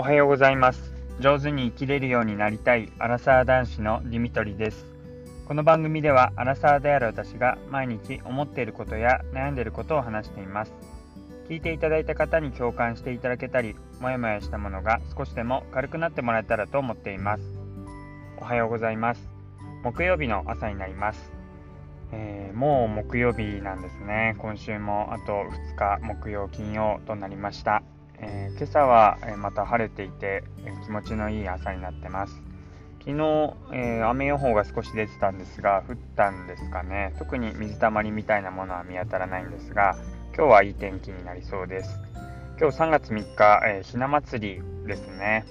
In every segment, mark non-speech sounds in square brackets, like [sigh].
おはようございます。上手に生きれるようになりたいアラサー男子のディミトリです。この番組ではアラサーである私が毎日思っていることや悩んでいることを話しています。聞いていただいた方に共感していただけたりもやもやしたものが少しでも軽くなってもらえたらと思っています。おはようございます。木曜日の朝になります。えー、もう木曜日なんですね。今週もあと2日木曜金曜となりました。えー、今朝は、えまた晴れていて、え気持ちのいい朝になってます。昨日、えー、雨予報が少し出てたんですが降ったんですかね。特に水たまりみたいなものは見当たらないんですが今日はいい天気になりそうです。今日3月3日、えー、ひな祭りですね。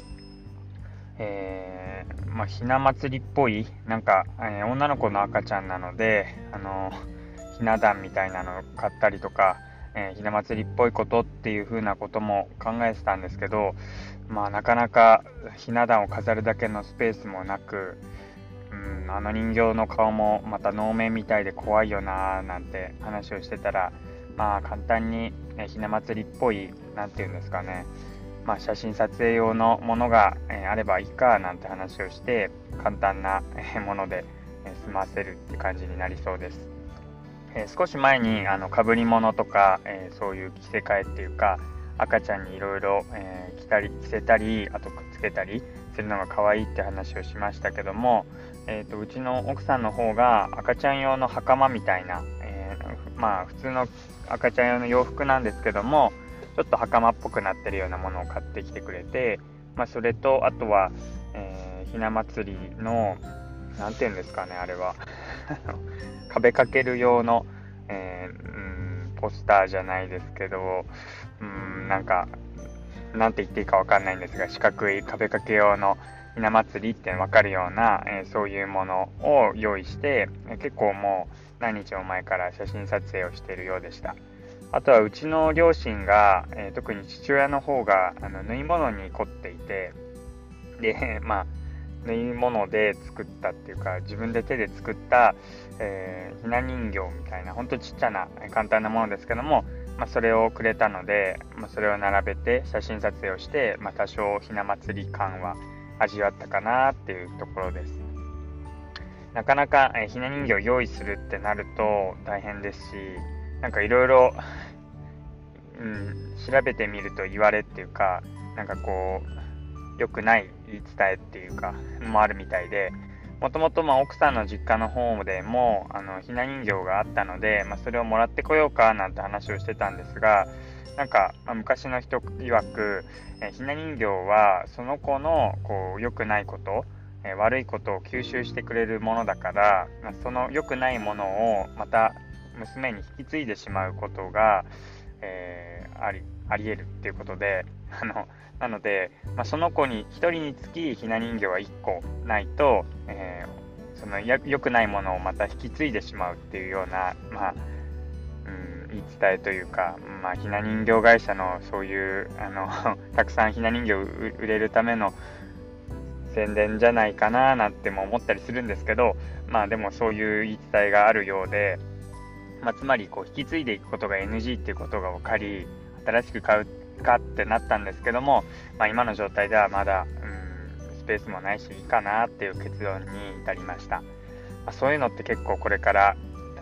えー、まあ、ひな祭りっぽいなんか、え女の子の赤ちゃんなのであのひな壇みたいなのを買ったりとかえー、ひな祭りっぽいことっていう風なことも考えてたんですけど、まあ、なかなかひな壇を飾るだけのスペースもなく、うん、あの人形の顔もまた能面みたいで怖いよなーなんて話をしてたら、まあ、簡単に、ね、ひな祭りっぽい何て言うんですかね、まあ、写真撮影用のものが、えー、あればいいかなんて話をして簡単なもので、済ませるって感じになりそうです。えー、少し前にあの被り物とか、えー、そういう着せ替えっていうか赤ちゃんにいろいろ着たり着せたりあとくっつけたりするのが可愛いって話をしましたけども、えーと、うちの奥さんの方が赤ちゃん用の袴みたいな、えー、まあ普通の赤ちゃん用の洋服なんですけどもちょっと袴っぽくなってるようなものを買ってきてくれて、まあ、それとあとは、えー、ひな祭りの何て言うんですかねあれは壁掛ける用の、えー、うん、ポスターじゃないですけど、うん、なんか、なんて言っていいかわかんないんですが、四角い壁掛け用のひな祭りってわかるような、えー、そういうものを用意して、結構もう何日も前から写真撮影をしているようでした。あとはうちの両親が、えー、特に父親の方があの縫い物に凝っていて、で、まあ、縫い物で作ったっていうか自分で手で作った、えー、ひな人形みたいなほんとちっちゃな簡単なものですけども、まあ、それをくれたので、まあ、それを並べて写真撮影をして、まあ、多少ひな祭り感は味わったかなっていうところです。なかなか、えー、ひな人形を用意するってなると大変ですしなんかいろいろ調べてみると言われっていうかなんかこう良くない伝えっていうか、もあるみたいで、もともと奥さんの実家の方でも、あの、ひな人形があったので、まあ、それをもらってこようかなんて話をしてたんですが、なんか、まあ、昔の人曰く、えひな人形はその子のこう良くないこと、え悪いことを吸収してくれるものだから、ま、その良くないものをまた娘に引き継いでしまうことが、えー、ありあり得るっていうことであのなので、まあ、その子に1人につきひな人形は1個ないと、えー、そのや良くないものをまた引き継いでしまうっていうような、まあうん、言い伝えというか、まあ、ひな人形会社のそういうあの [laughs] たくさんひな人形売れるための宣伝じゃないかななんても思ったりするんですけどまあでもそういう言い伝えがあるようで、まあ、つまりこう引き継いでいくことが NG っていうことが分かり新しく買うかってなったんですけども、まあ、今の状態ではまだ、うん、スペースもないしいいかなっていう結論に至りました、まあ、そういうのって結構これから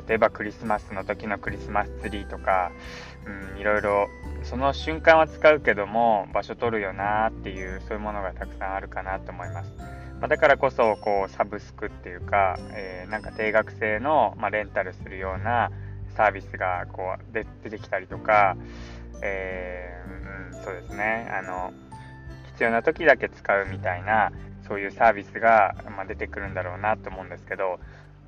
例えばクリスマスの時のクリスマスツリーとか、うん、いろいろその瞬間は使うけども場所取るよなっていうそういうものがたくさんあるかなと思います、まあ、だからこそこうサブスクっていうか、えー、なんか定額制の、まあ、レンタルするようなサービスがこう出てきたりとか、えー、うん、そうですねあの必要な時だけ使うみたいなそういうサービスが、まあ、出てくるんだろうなと思うんですけど、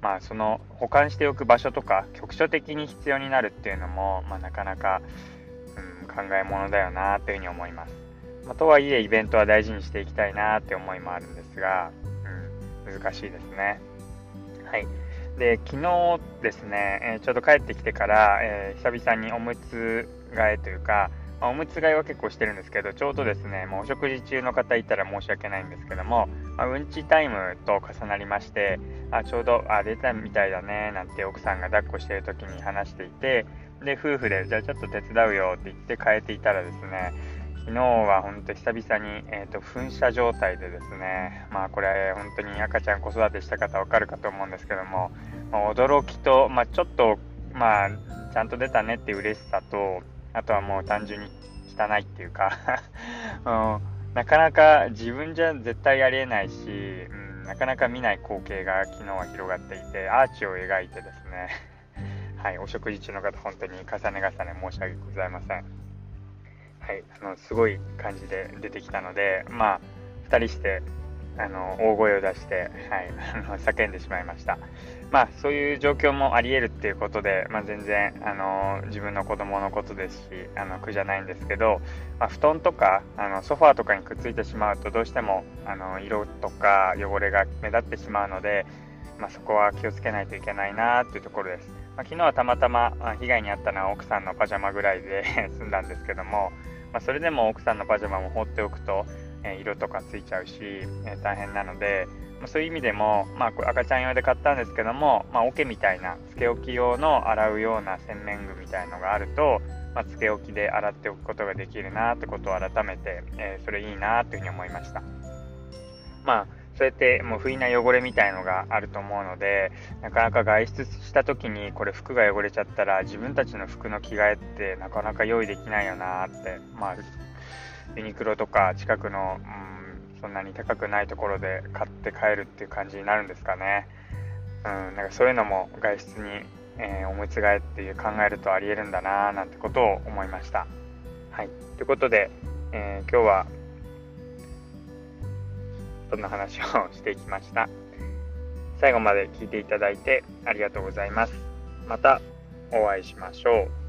まあ、その保管しておく場所とか局所的に必要になるっていうのも、まあ、なかなか、うん、考えものだよなというふうに思います。まあ、とはいえイベントは大事にしていきたいなって思いもあるんですが、うん、難しいですね。はい。で、昨日ですね、え、ちょうど帰ってきてから、えー、久々におむつ替えというか、まあ、おむつ替えは結構してるんですけど、ちょうどですね、もうお食事中の方いたら申し訳ないんですけども、まあ、うんちタイムと重なりまして、あちょうどあ出たみたいだねなんて奥さんが抱っこしてる時に話していて、で、夫婦で、じゃあちょっと手伝うよって言って変えていたらですね、昨日は本当久々に、えーと、噴射状態でですね、まあこれ本当に赤ちゃん子育てした方わかるかと思うんですけども、まあ、驚きと、まあ、ちょっと、まあ、ちゃんと出たねっていう嬉しさと、あとはもう単純に汚いっていうか [laughs] うん、なかなか自分じゃ絶対ありえないし、うん、なかなか見ない光景が昨日は広がっていて、アーチを描いてですね、はい、お食事中の方、本当に重ね重ね申し訳ございません。はい、あのすごい感じで出てきたので、まあ、2人してあの大声を出して、はい、あの叫んでしまいました。まあ、そういう状況もありえるっていうことで、まあ、全然あの自分の子供のことですしあの苦じゃないんですけど、まあ、布団とかあのソファーとかにくっついてしまうとどうしてもあの色とか汚れが目立ってしまうので、まあ、そこは気をつけないといけないなっていうところです。まあ、昨日はたまたま被害に遭ったのは奥さんのパジャマぐらいで [laughs] 済んだんですけども、まあ、それでも奥さんのパジャマも放っておくと、え、色とかついちゃうし、え、大変なので、まあ、そういう意味でも、まあ、赤ちゃん用で買ったんですけども、まあ、桶みたいなつけ置き用の洗うような洗面具みたいのがあると、まあ、つけ置きで洗っておくことができるなってことを改めて、えー、それいいなというふうに思いました。まあそうやってもう不意な汚れみたいのがあると思うのでなかなか外出した時にこれ服が汚れちゃったら自分たちの服の着替えってなかなか用意できないよなってまあユニクロとか近くの、うん、そんなに高くないところで買って帰るっていう感じになるんですかね。うん、なんかそういうのも外出に、えー、思いつがえっていう考えるとありえるんだななんてことを思いました。はい、ということで、えー、今日はそんな話をしていきました。最後まで聞いていただいてありがとうございます。またお会いしましょう。